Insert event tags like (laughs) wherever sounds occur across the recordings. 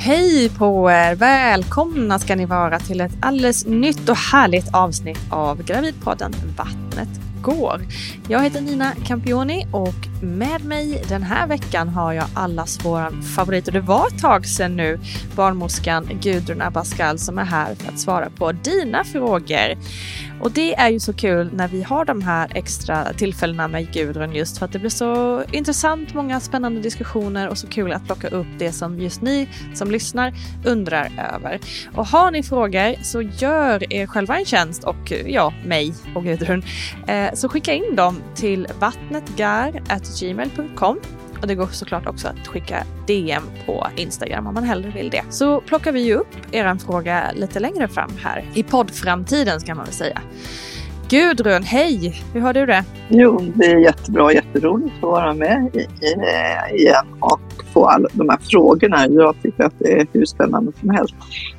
Hej på er! Välkomna ska ni vara till ett alldeles nytt och härligt avsnitt av Gravidpodden Vattnet går. Jag heter Nina Campioni och med mig den här veckan har jag allas vår favorit och det var ett tag sedan nu, barnmorskan Gudrun Abascal som är här för att svara på dina frågor. Och det är ju så kul när vi har de här extra tillfällena med Gudrun just för att det blir så intressant, många spännande diskussioner och så kul att plocka upp det som just ni som lyssnar undrar över. Och har ni frågor så gör er själva en tjänst och ja, mig och Gudrun. Eh, så skicka in dem till vattnetgar. Gmail.com och det går såklart också att skicka DM på Instagram om man hellre vill det. Så plockar vi ju upp er fråga lite längre fram här i poddframtiden ska man väl säga. Gudrun, hej! Hur har du det? Jo, det är jättebra, jätteroligt att vara med igen och få alla de här frågorna. Jag tycker att det är hur spännande som helst.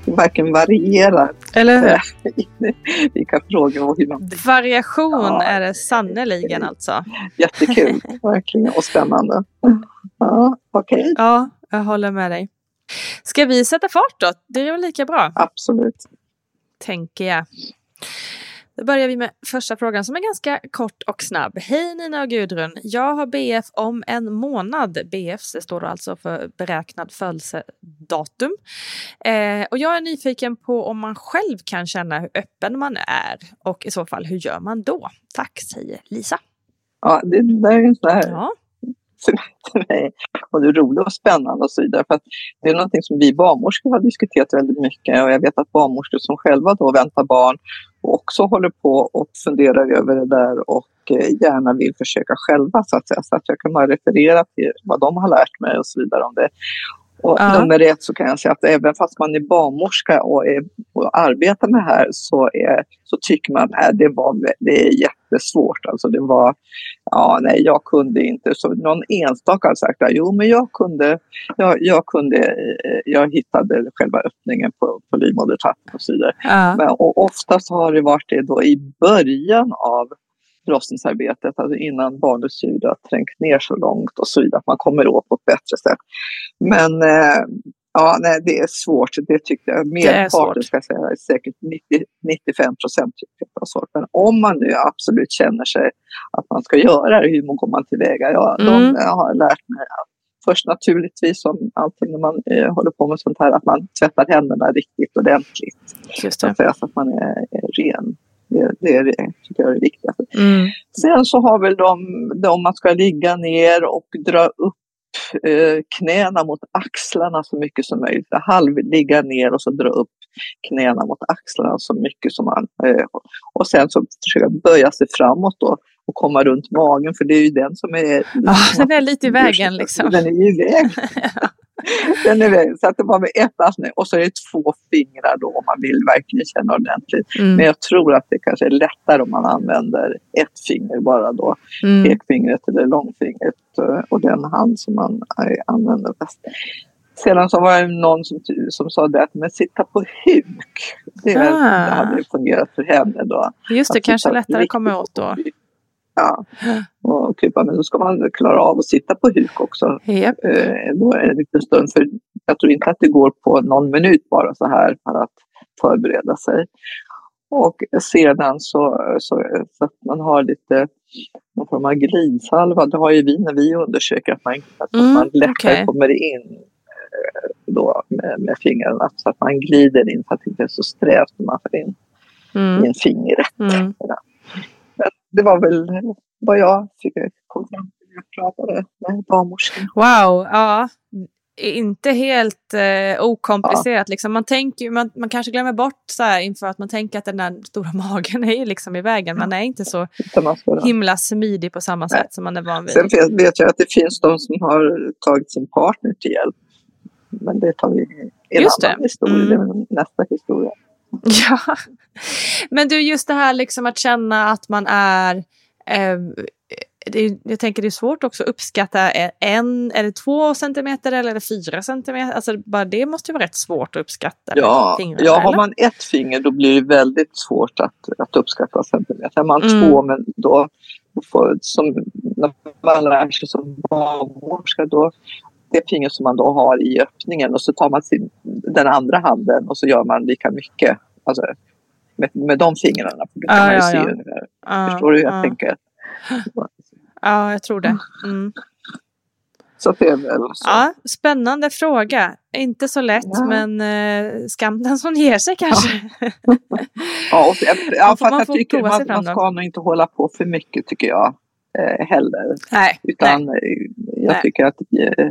Det verkligen varierar. Eller hur? (laughs) Vilka frågor och hur man... Variation ja, är det sannerligen alltså. Jättekul, (laughs) verkligen, och spännande. Ja, okej. Okay. Ja, jag håller med dig. Ska vi sätta fart då? Det är väl lika bra? Absolut. Tänker jag. Då börjar vi med första frågan som är ganska kort och snabb. Hej Nina och Gudrun. Jag har BF om en månad. BF står alltså för beräknad födelsedatum. Eh, och jag är nyfiken på om man själv kan känna hur öppen man är och i så fall hur gör man då? Tack säger Lisa. Ja, det där är så här. Ja för mig både roligt och spännande och så vidare. För det är någonting som vi barnmorskor har diskuterat väldigt mycket och jag vet att barnmorskor som själva då väntar barn också håller på och funderar över det där och eh, gärna vill försöka själva så att säga. Så att jag kan bara referera till vad de har lärt mig och så vidare om det. Och ja. nummer ett så kan jag säga att även fast man är barnmorska och, är, och arbetar med det här så, är, så tycker man att det, var, det är jättesvårt. Alltså det var, ja nej jag kunde inte. Så någon enstaka har sagt att jo men jag kunde, jag, jag kunde, eh, jag hittade själva öppningen på, på livmodertappen och så vidare. Ja. Men, och oftast har det varit det då i början av förlossningsarbetet, alltså innan barnets ljud har trängt ner så långt och så vidare, att man kommer åt på ett bättre sätt. Men eh, Ja, nej, det är svårt. Det tyckte jag. Merparten ska jag säga, säkert 90, 95 procent tyckte jag var svårt. Men om man nu absolut känner sig att man ska göra det, hur går man tillväga? Ja, mm. de har lärt mig att först naturligtvis som allting när man eh, håller på med sånt här, att man tvättar händerna riktigt ordentligt. Just det. Så att man är, är ren. Det, det, är, tycker jag är det viktigaste. Mm. Sen så har väl de, de man ska ligga ner och dra upp eh, knäna mot axlarna så mycket som möjligt. Halv ligga ner och så dra upp knäna mot axlarna så mycket som man... Eh, och sen så försöka böja sig framåt då och komma runt magen för det är ju den som är... Oh, den är lite i vägen (laughs) liksom. (laughs) Den är i vägen. den är vägen. Så att det var med ett avsnitt och så är det två fingrar då om man vill verkligen känna ordentligt. Mm. Men jag tror att det kanske är lättare om man använder ett finger bara då. Mm. Pekfingret eller långfingret eh, och den hand som man använder bäst. Sedan så var det någon som, som sa det att men sitta på huk. Det, ah. det hade fungerat för henne då. Just det, kanske lättare att komma åt då. Ja. Och kupa, men då ska man klara av att sitta på huk också. Yep. Eh, då är det en liten stund, för jag tror inte att det går på någon minut bara så här för att förbereda sig. Och sedan så, så, så att man har lite någon form av glidsalva, det har ju vi när vi undersöker att man, att mm, man lättare okay. kommer in eh, då med, med fingrarna så att man glider in så att det inte är så strävt när man får in, mm. in fingret. Mm det var väl vad jag kom fram till när jag pratade med barnmorskan. Wow, ja. Inte helt eh, okomplicerat. Ja. Liksom. Man, tänker, man, man kanske glömmer bort så här, inför att man tänker att den där stora (laughs) magen är liksom i vägen. Man är inte så himla smidig på samma sätt som man är van vid. Sen vet jag att det finns de som har tagit sin partner till hjälp. Men det tar vi i en Just annan det. historia, mm. nästa historia. (laughs) Ja, men du just det här liksom att känna att man är eh, det, jag tänker det är svårt också att uppskatta en, är det två centimeter eller är det fyra centimeter? Alltså bara det måste ju vara rätt svårt att uppskatta. Ja, fingrarna, ja har man ett finger då blir det väldigt svårt att, att uppskatta centimeter. Har man mm. två, men då får, som, när man lär sig som barnmorska då det finger som man då har i öppningen och så tar man sin, den andra handen och så gör man lika mycket. Alltså, med, med de fingrarna. Då kan ah, man ju ja, se ja. ungefär. Ah, Förstår du hur jag ah. tänker? Ja, jag tror det. Mm. Så det är väl så. Ja, spännande fråga. Inte så lätt, ja. men eh, skam den som ger sig kanske. (laughs) ja, och, ja fast jag tycker man, man ska nog inte hålla på för mycket tycker jag eh, heller. Nej, Utan nej. Eh, jag nej. tycker att eh,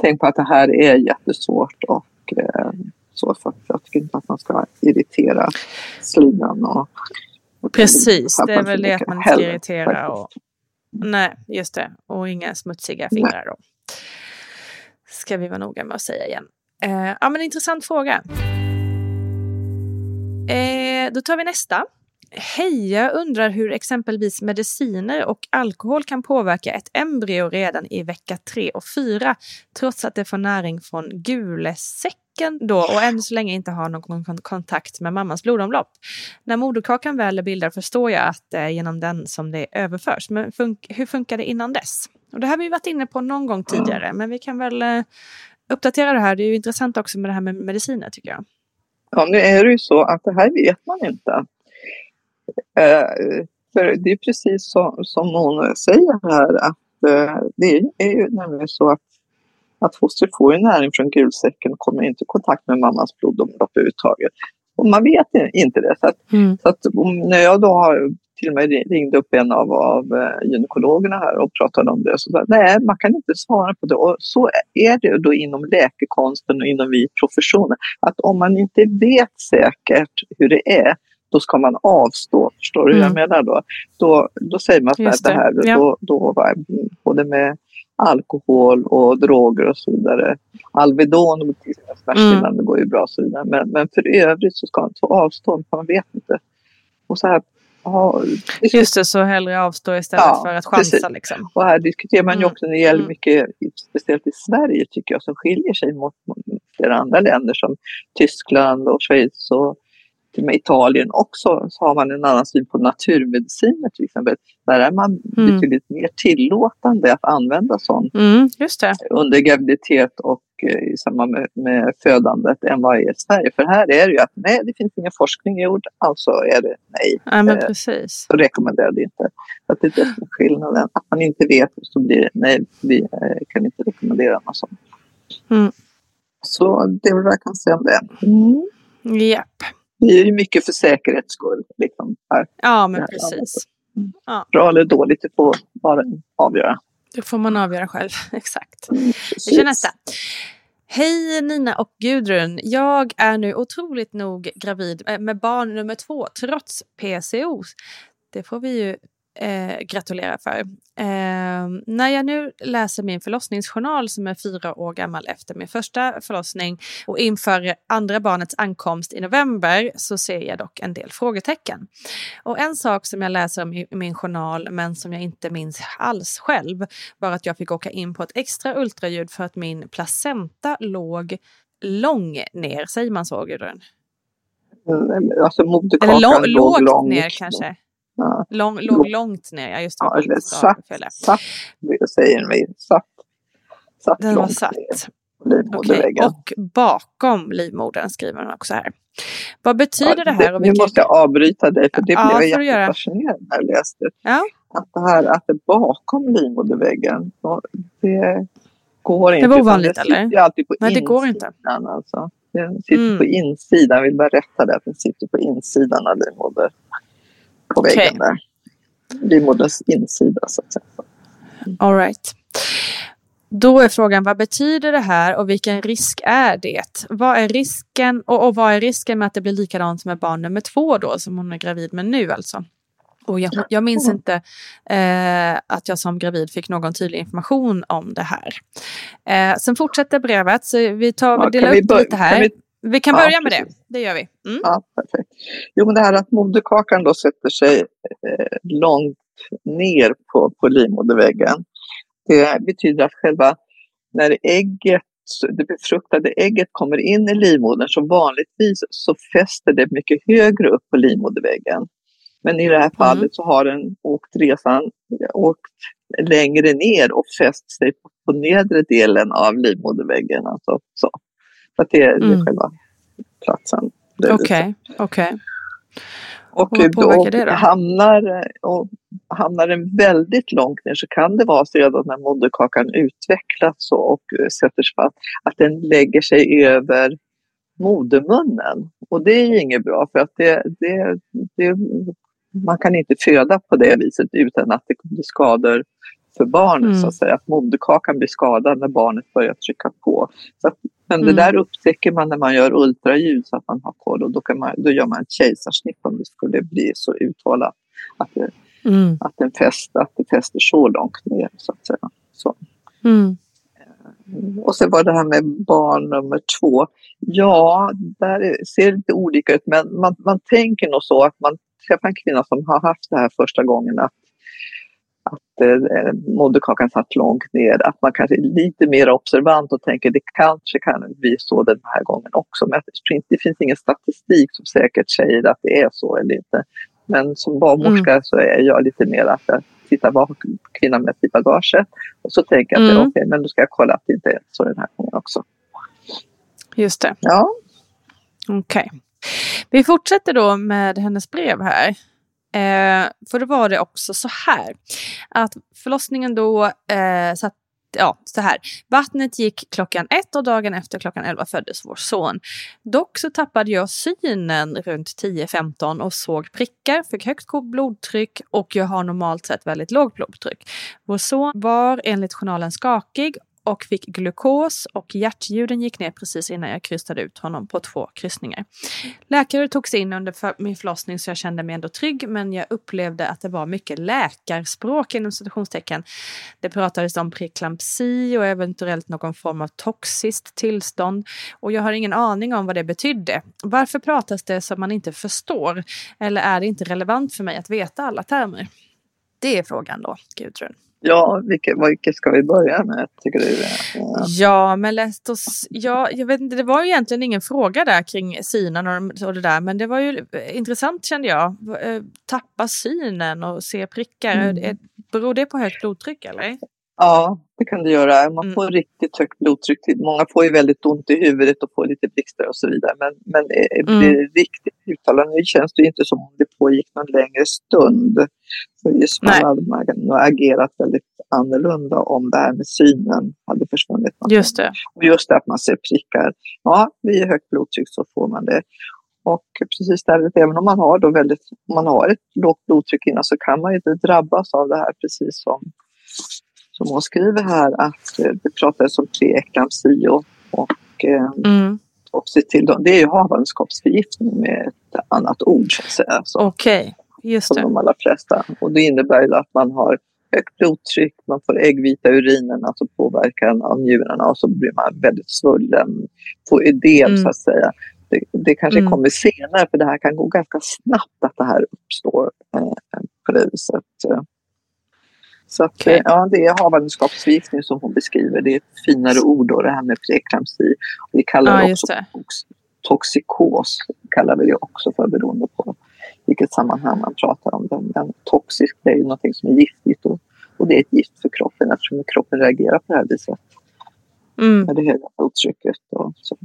tänk på att det här är jättesvårt och eh, så. För jag tycker inte att man ska irritera slidan. Och, och Precis, det är väl det att man inte ska irritera. Och, nej, just det. Och inga smutsiga fingrar då. Ska vi vara noga med att säga igen. Eh, ja, men intressant fråga. Eh, då tar vi nästa. Hej, jag undrar hur exempelvis mediciner och alkohol kan påverka ett embryo redan i vecka 3 och 4 trots att det får näring från gulesäcken då och än så länge inte har någon kontakt med mammans blodomlopp. När moderkakan väl är bildad förstår jag att det är genom den som det överförs. Men fun hur funkar det innan dess? Och det här har vi varit inne på någon gång tidigare, men vi kan väl eh, uppdatera det här. Det är ju intressant också med det här med mediciner tycker jag. Ja, nu är det ju så att det här vet man inte. Eh, för det är precis som, som hon säger här att eh, det är ju nämligen så att, att fostret får ju näring från gulsäcken och kommer inte i kontakt med mammans blodomlopp överhuvudtaget. Och man vet inte det. Så, att, mm. så att när jag då har till och med ringde upp en av, av eh, gynekologerna här och pratade om det. Så sa nej, man kan inte svara på det. Och så är det då inom läkekonsten och inom vi professioner. Att om man inte vet säkert hur det är då ska man avstå. Förstår du mm. hur jag mm. menar då? Då, då säger man så det. det här, ja. då, då var både med alkohol och droger och så vidare. Alvedon och smärtstillande mm. går ju bra och så vidare. Men, men för övrigt så ska man ta avstånd för man vet inte. Och så här, ja, Just det, så hellre avstå istället ja, för att chansa. Liksom. Och här diskuterar man ju mm. också när det gäller mm. mycket, speciellt i Sverige tycker jag, som skiljer sig mot, mot flera andra länder som Tyskland och Schweiz och till med Italien också så har man en annan syn på naturmediciner till exempel. Där är man mm. betydligt mer tillåtande att använda sånt mm, under graviditet och eh, i samband med, med födandet än vad är i Sverige. För här är det ju att nej, det finns ingen forskning gjord, alltså är det nej. Ja, men eh, precis. Så rekommenderar det inte. Att det är det som är skillnaden. Att man inte vet så blir det nej, vi eh, kan inte rekommendera något sånt. Mm. Så det är väl vad jag kan säga om det. Mm. Japp. Det är ju mycket för säkerhets skull. Liksom, här. Ja, men precis. Mm. Ja. Bra eller dåligt, det får bara avgöra. Det får man avgöra själv, (laughs) exakt. Mm, Vi kör nästa. Hej Nina och Gudrun. Jag är nu otroligt nog gravid med barn nummer två trots PCO. Det får vi ju eh, gratulera för. Eh, när jag nu läser min förlossningsjournal som är fyra år gammal efter min första förlossning och inför andra barnets ankomst i november så ser jag dock en del frågetecken. Och en sak som jag läser om i min journal men som jag inte minns alls själv var att jag fick åka in på ett extra ultraljud för att min placenta låg lång ner. Säger man så Gudrun? Mm, alltså moderkakan låg, lågt långt ner kanske? Ja. Lång, låg långt ner, ja just det. Ja, eller satt, satt, säger vi. Satt, satt Den var satt. Okay. Och bakom livmodern skriver hon också här. Vad betyder ja, det här? nu måste jag avbryta dig för det ja, blev jag jättefascinerad när jag läste. Ja. Att det här att det bakom livmoderväggen, det går inte. Det var ovanligt eller? Alltid på Nej, det går inte. Alltså. Den sitter mm. på insidan, jag vill bara rätta det, att den sitter på insidan av livmodern på väggen okay. där. Livmoderns insida så att säga. All right. Då är frågan, vad betyder det här och vilken risk är det? Vad är risken och, och vad är risken med att det blir likadant med barn nummer två då som hon är gravid med nu alltså? Och jag, jag minns mm. inte eh, att jag som gravid fick någon tydlig information om det här. Eh, sen fortsätter brevet, så vi tar ja, delar upp lite här. Vi kan börja ja, med det. Det gör vi. Mm. Ja, perfekt. Jo, men det här att moderkakan då sätter sig eh, långt ner på, på livmoderväggen. Det betyder att själva när ägget, det befruktade ägget kommer in i livmodern så vanligtvis så fäster det mycket högre upp på livmoderväggen. Men i det här fallet mm. så har den åkt resan åkt längre ner och fäst sig på, på nedre delen av livmoderväggen. Alltså, så. För att det är mm. själva platsen. Okej, okej. Och, då, det då? Hamnar, och hamnar den väldigt långt ner så kan det vara så redan när moderkakan utvecklats och sätter sig fast att den lägger sig över modermunnen. Och det är inget bra för att det, det, det, man kan inte föda på det viset utan att det blir skador för barnet. Mm. Så att, säga. att moderkakan blir skadad när barnet börjar trycka på. Så men mm. det där upptäcker man när man gör ultraljud så att man har det och då, kan man, då gör man ett kejsarsnitt om det skulle bli så uttalat att, det, mm. att, den fäster, att det fäster så långt ner. Så att säga. Så. Mm. Och sen var det här med barn nummer två. Ja, där ser det lite olika ut men man, man tänker nog så att man träffar en kvinna som har haft det här första gången att att eh, moderkakan satt långt ner, att man kanske är lite mer observant och tänker det kanske kan bli så den här gången också. Men det finns ingen statistik som säkert säger att det är så eller inte. Men som barnmorska mm. så är jag lite mer att jag tittar vad har kvinnan med i bagaget och så tänker jag att mm. okej, okay, men då ska jag kolla att det inte är så den här gången också. Just det. Ja. Okej. Okay. Vi fortsätter då med hennes brev här. Eh, för då var det också så här att förlossningen då eh, satt ja, så här. Vattnet gick klockan ett och dagen efter klockan elva föddes vår son. Dock så tappade jag synen runt 10-15 och såg prickar, fick högt blodtryck och jag har normalt sett väldigt lågt blodtryck. Vår son var enligt journalen skakig och fick glukos och hjärtljuden gick ner precis innan jag krystade ut honom på två kryssningar. Läkare togs in under för min förlossning så jag kände mig ändå trygg men jag upplevde att det var mycket läkarspråk inom citationstecken. Det pratades om preklampsi och eventuellt någon form av toxiskt tillstånd och jag har ingen aning om vad det betydde. Varför pratas det som man inte förstår? Eller är det inte relevant för mig att veta alla termer? Det är frågan då, Gudrun. Ja, vilket, vilket ska vi börja med tycker du? Ja, ja men läst oss, ja, jag vet inte, det var ju egentligen ingen fråga där kring synen och, och det där, men det var ju intressant kände jag. Eh, tappa synen och se prickar, mm. beror det på högt blodtryck eller? Ja, det kan det göra. Man mm. får mm. riktigt högt blodtryck. Många får ju väldigt ont i huvudet och får lite blixtar och så vidare. Men, men mm. blir det riktigt uttalat, nu känns det inte som om det pågick någon längre stund. För just man hade man nog agerat väldigt annorlunda om det här med synen hade försvunnit. Just det. Och just det att man ser prickar. Ja, vid högt blodtryck så får man det. Och precis där, även om man har, då väldigt, om man har ett lågt blodtryck innan så kan man ju inte drabbas av det här precis som som hon skriver här att eh, det pratades om preeklampsi och, och eh, mm. Det är ju havandeskapsförgiftning med ett annat ord. Okej, okay. just det. de allra flesta. Och det innebär ju att man har högt blodtryck, man får äggvita urinen, alltså påverkan av njurarna och så blir man väldigt svullen, får ödem mm. så att säga. Det, det kanske mm. kommer senare för det här kan gå ganska snabbt att det här uppstår eh, på det viset. Så att, okay. ja, det är havandeskapsförgiftning som hon beskriver. Det är ett finare ord då, det här med preeklampsi. Vi kallar ja, det också tox toxikos, kallar vi det också för beroende på vilket sammanhang man pratar om det. Men toxisk det är ju någonting som är giftigt och, och det är ett gift för kroppen eftersom kroppen reagerar på det här viset. Mm. Med det höga blodtrycket och så.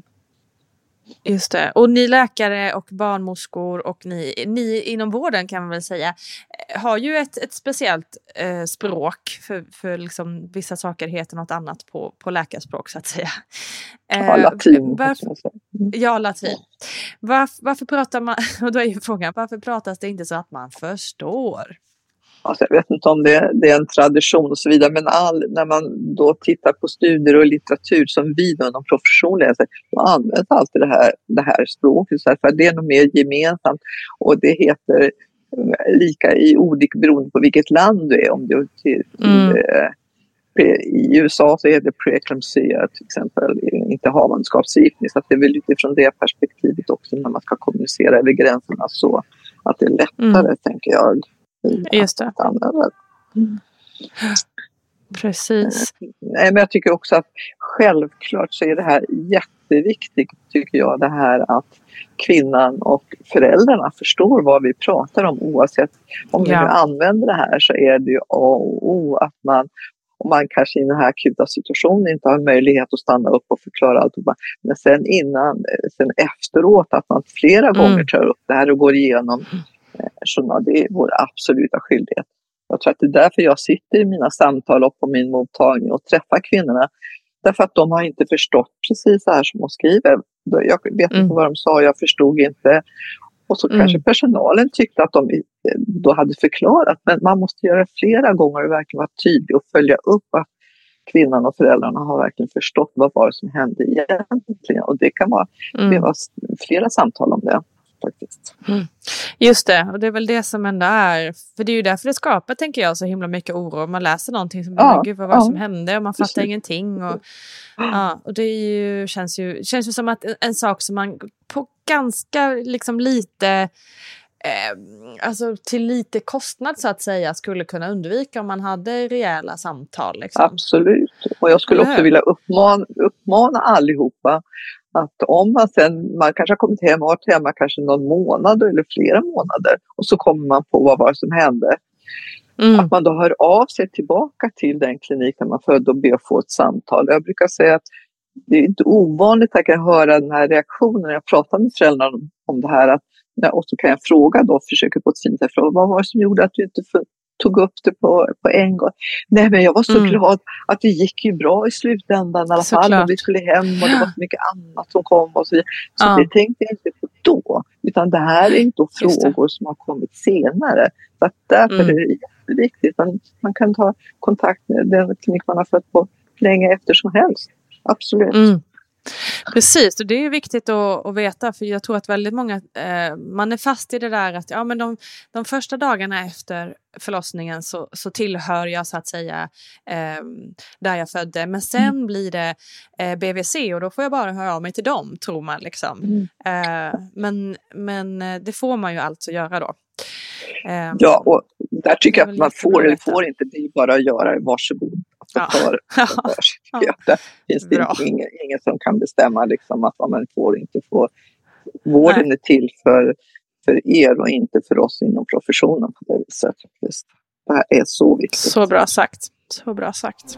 Just det. Och ni läkare och barnmorskor och ni, ni inom vården kan man väl säga eh, har ju ett, ett speciellt eh, språk för, för liksom, vissa saker heter något annat på, på läkarspråk så att säga. Eh, ja, latin. Varför, mm. ja, latin. Varför, varför pratar man, och (laughs) då är ju frågan, varför pratas det inte så att man förstår? Alltså jag vet inte om det, det, är en tradition och så vidare, men all, när man då tittar på studier och litteratur som vi inom profession läser, då används alltid det här, det här språket, så här, för det är något mer gemensamt och det heter eh, lika i olika beroende på vilket land du är. Om du är till, mm. Eh, i USA så heter det preeclampsia till exempel, inte havandeskapsförgiftning. Så det är väl utifrån det perspektivet också när man ska kommunicera över gränserna så att det är lättare, mm. tänker jag. Just det. Mm. Precis. Men jag tycker också att självklart så är det här jätteviktigt, tycker jag, det här att kvinnan och föräldrarna förstår vad vi pratar om oavsett om vi ja. använder det här så är det ju A och O att man om man kanske i den här akuta situationen inte har möjlighet att stanna upp och förklara allt. Men sen innan, sen efteråt att man flera mm. gånger tar upp det här och går igenom journal. Det är vår absoluta skyldighet. Jag tror att det är därför jag sitter i mina samtal och på min mottagning och träffar kvinnorna. Därför att de har inte förstått precis så här som hon skriver. Jag vet inte mm. vad de sa, jag förstod inte. Och så mm. kanske personalen tyckte att de då hade förklarat. Men man måste göra det flera gånger och verkligen vara tydlig och följa upp att kvinnan och föräldrarna har verkligen förstått vad var det som hände egentligen. Och det kan vara, mm. det var flera samtal om det faktiskt. Mm. Just det, och det är väl det som ändå är, för det är ju därför det skapar, tänker jag, så himla mycket oro. Man läser någonting som, ja, gud vad var det ja. som hände och man fattar Precis. ingenting. Och, ja, och det ju, känns, ju, känns ju som att en, sak som man på ganska liksom lite Eh, alltså till lite kostnad så att säga skulle kunna undvika om man hade rejäla samtal. Liksom. Absolut, och jag skulle också vilja uppmana, uppmana allihopa att om man sen, man kanske har kommit hem och varit hemma kanske någon månad eller flera månader och så kommer man på vad var som hände. Mm. Att man då hör av sig tillbaka till den klinik där man födde och ber att få ett samtal. Jag brukar säga att det är inte ovanligt att jag kan höra den här reaktionen när jag pratar med föräldrarna om det här. Att, och så kan jag fråga då, försöker på ett fint sätt fråga, vad var det som gjorde att du inte tog upp det på, på en gång. Nej men jag var så mm. glad att det gick ju bra i slutändan i alla fall. Och vi skulle hem och det var så mycket annat som kom och så vidare. Så ja. det tänkte jag inte på då. Utan det här är inte frågor som har kommit senare. Så att därför mm. är det jätteviktigt. Man, man kan ta kontakt med den klinik man har fött på länge efter som helst. Absolut. Mm. Precis, och det är viktigt att, att, veta för jag tror att väldigt många, eh, man är fast i det där att ja, men de, de första dagarna efter förlossningen så, så tillhör jag så att säga eh, där jag födde men sen mm. blir det eh, BVC och då får jag bara höra av mig till dem tror man liksom. Mm. Eh, men, men eh, det får man ju alltså göra då. Ehm. Ja, och Där tycker jag att man får eller får inte, det är bara att göra varsågod. (laughs) Ja. för, för, ja. Det finns det ingen, ingen som kan bestämma liksom, att man får inte få. Vården Nej. är till för, för er och inte för oss inom professionen på det viset. Det här är så viktigt. Så bra sagt. Så bra sagt.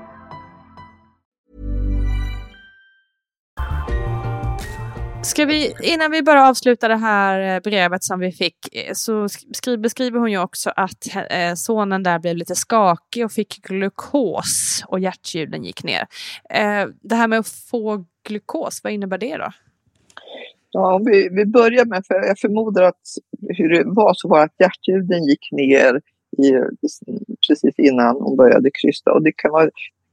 Ska vi, innan vi bara avslutar det här eh, brevet som vi fick eh, så skri, beskriver hon ju också att eh, sonen där blev lite skakig och fick glukos och hjärtljuden gick ner. Eh, det här med att få glukos, vad innebär det då? Ja, om vi, vi börjar med, för jag förmodar att hur det var så var att hjärtljuden gick ner i, precis innan hon började krysta och det kan vara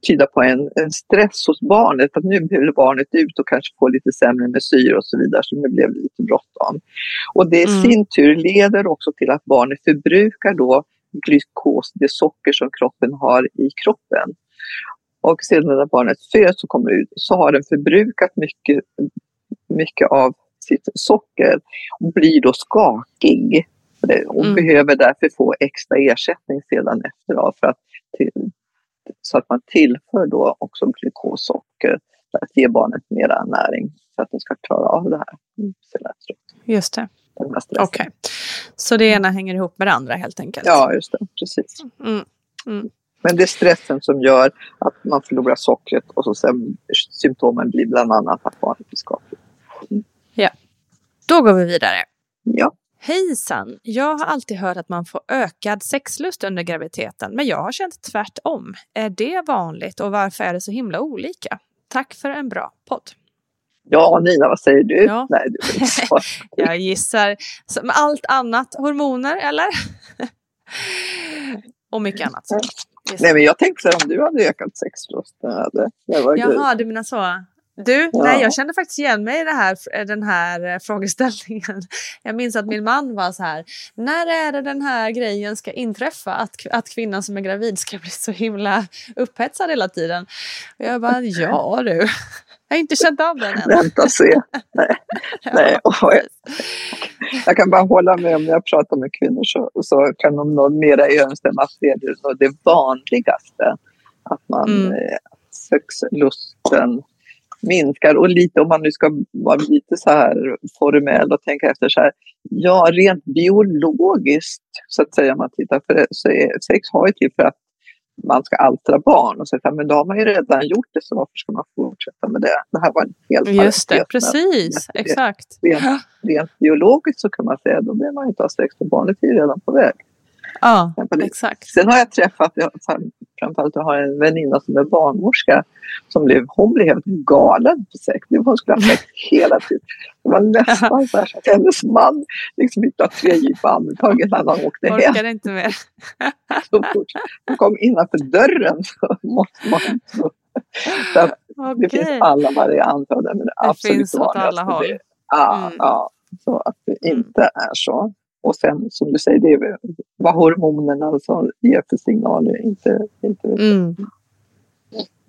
tyda på en, en stress hos barnet, att nu behöver barnet ut och kanske få lite sämre med syre och så vidare, så nu blev det lite bråttom. Och det i mm. sin tur leder också till att barnet förbrukar då glukos, det socker som kroppen har i kroppen. Och sedan när barnet föds och kommer ut så har den förbrukat mycket, mycket av sitt socker och blir då skakig. Och mm. behöver därför få extra ersättning sedan efteråt för att så att man tillför då också glukossocker för att ge barnet mera näring för att den ska klara av det här. Just det. Okej. Okay. Så det ena hänger ihop med det andra helt enkelt? Ja, just det. Precis. Mm. Mm. Men det är stressen som gör att man förlorar sockret och så sen symptomen blir bland annat att barnet blir skakigt. Mm. Ja. Då går vi vidare. Ja. Hejsan! Jag har alltid hört att man får ökad sexlust under graviditeten, men jag har känt tvärtom. Är det vanligt och varför är det så himla olika? Tack för en bra podd. Ja, Nina, vad säger du? Ja. Nej, du (laughs) jag gissar som allt annat hormoner, eller? (laughs) och mycket annat. Nej, men jag tänkte om du hade ökat sexlust. Jaha, du menar så. Du, ja. nej, jag kände faktiskt igen mig i det här, den här eh, frågeställningen. (laughs) Jag minns att min man var så här, när är det den här grejen ska inträffa? Att, att kvinnan som är gravid ska bli så himla upphetsad hela tiden. Och jag bara, (laughs) ja du. Jag har inte känt av den än. Vänta och se. (laughs) Nej. nej. jag, jag kan bara hålla med om när jag pratar med kvinnor så, så kan de nog mera överensstämma att det är det vanligaste. Att man mm. Eh, sexlusten minskar. Och lite om man nu ska vara lite så här formell och tänka efter så här. Ja, rent biologiskt så att säga, om man tittar för det, så är sex har ju till för att man ska alstra barn och så här, men då har man ju redan gjort det så varför ska man fortsätta med det? Det här var en helt Just det, precis, exakt. Rent, rent, biologiskt så kan man säga då behöver man inte ha sex för barnet är ju redan på väg. Ja, exakt. Sen har jag träffat, framförallt jag har en väninna som är barnmorska, som blev, hon blev helt galen på sex. Hon skulle ha sex hela tiden. Det var nästan så, här, så att hennes man liksom inte har tre djupa andetag innan han åkte hem. Orkade inte mer. så fort hon kom innanför dörren så måste man så, så att okay. Det finns alla varianter av det. Men det, det finns åt alla håll. Ja, mm. ja, så att det inte är så. Och sen som du säger, det är vad hormonerna alltså ger för signaler. Inte, inte mm.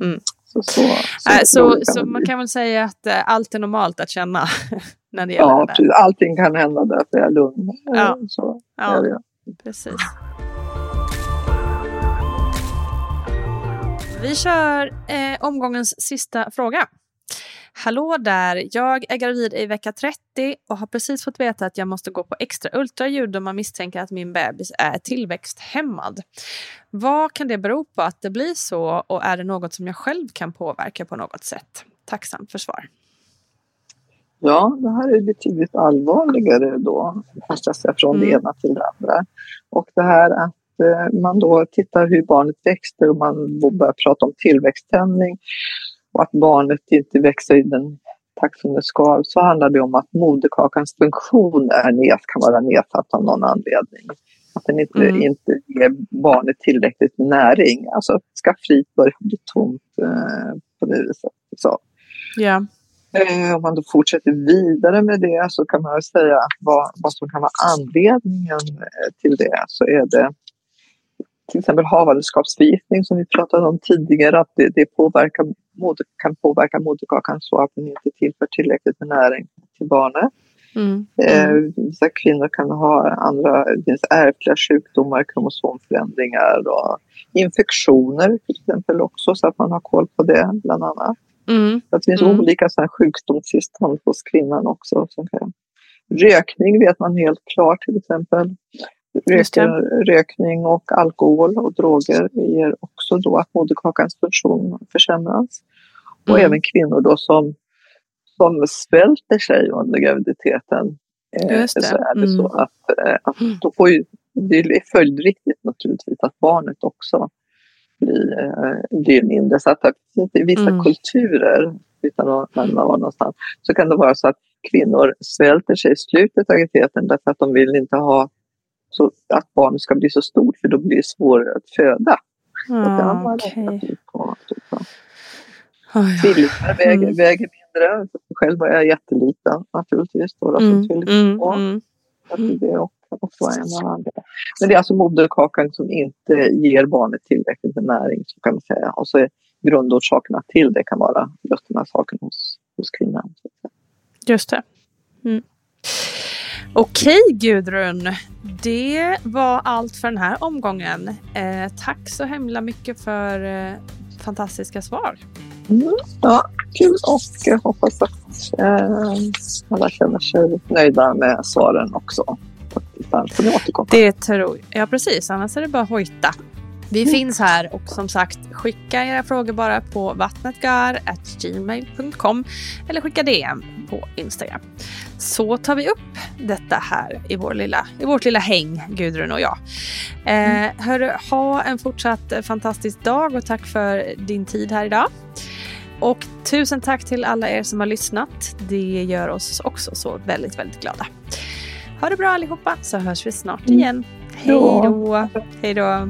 Mm. Så, så, så, äh, så, så man kan väl säga att äh, allt är normalt att känna (laughs) när det gäller ja, det precis. Allting kan hända därför jag är lugn. Ja, så, ja är precis. Vi kör eh, omgångens sista fråga. Hallå där! Jag är gravid i vecka 30 och har precis fått veta att jag måste gå på extra ultraljud då man misstänker att min bebis är tillväxthämmad. Vad kan det bero på att det blir så och är det något som jag själv kan påverka på något sätt? Tacksamt för svar. Ja, det här är betydligt allvarligare då, fast jag säger från mm. det ena till det andra. Och det här att eh, man då tittar hur barnet växer och man börjar prata om tillväxthämning och att barnet inte växer i den takt som det ska, så handlar det om att moderkakans funktion är ned, kan vara nedsatt av någon anledning. Att den inte, mm. inte ger barnet tillräckligt med näring. Alltså skafferiet börjar bli tomt eh, på det viset. Så. Eh, om man då fortsätter vidare med det så kan man säga vad, vad som kan vara anledningen eh, till det så är det till exempel havandeskapsförgiftning som vi pratade om tidigare, att det, det påverkar, kan påverka moderkakan så att den inte tillför tillräckligt med näring till barnet. Mm. Mm. vissa kvinnor kan ha andra, det finns ärftliga sjukdomar, kromosomförändringar och infektioner till exempel också så att man har koll på det bland annat. Mm. det finns mm. olika så här sjukdomstillstånd hos kvinnan också. Som kan. Rökning vet man helt klart till exempel. Röker, rökning och alkohol och droger ger också då att moderkakans funktion försämras. Och mm. även kvinnor då som, som svälter sig under graviditeten. Eh, så är det mm. så att, eh, att mm. då får ju, det är följdriktigt naturligtvis att barnet också blir, eh, blir mindre. Så att i vissa mm. kulturer, utan att nämna var någonstans, så kan det vara så att kvinnor svälter sig i slutet av graviditeten därför att de vill inte ha så att barnet ska bli så stort för då blir det svårare att föda. Ah, okay. Tvillingar väger, mm. väger mindre. Själv var jag jätteliten naturligtvis. Då, mm. Mm. Mm. Det också var en av andra. Men det är alltså moderkakan som inte ger barnet tillräckligt med näring. Så kan man säga. Och så är grundorsakerna till det kan vara just de här sakerna hos, hos kvinnan. Just det. Mm. Okej Gudrun, det var allt för den här omgången. Eh, tack så himla mycket för eh, fantastiska svar. Mm, ja, kul och jag hoppas att eh, alla känner sig nöjda med svaren också. Det tror jag. Ja precis, annars är det bara att hojta. Vi finns här och som sagt skicka era frågor bara på vattnetgar.gmail.com eller skicka DM på Instagram. Så tar vi upp detta här i, vår lilla, i vårt lilla häng, Gudrun och jag. Eh, mm. hörru, ha en fortsatt fantastisk dag och tack för din tid här idag. Och tusen tack till alla er som har lyssnat. Det gör oss också så väldigt, väldigt glada. Ha det bra allihopa så hörs vi snart mm. igen. Hej då! Hej då!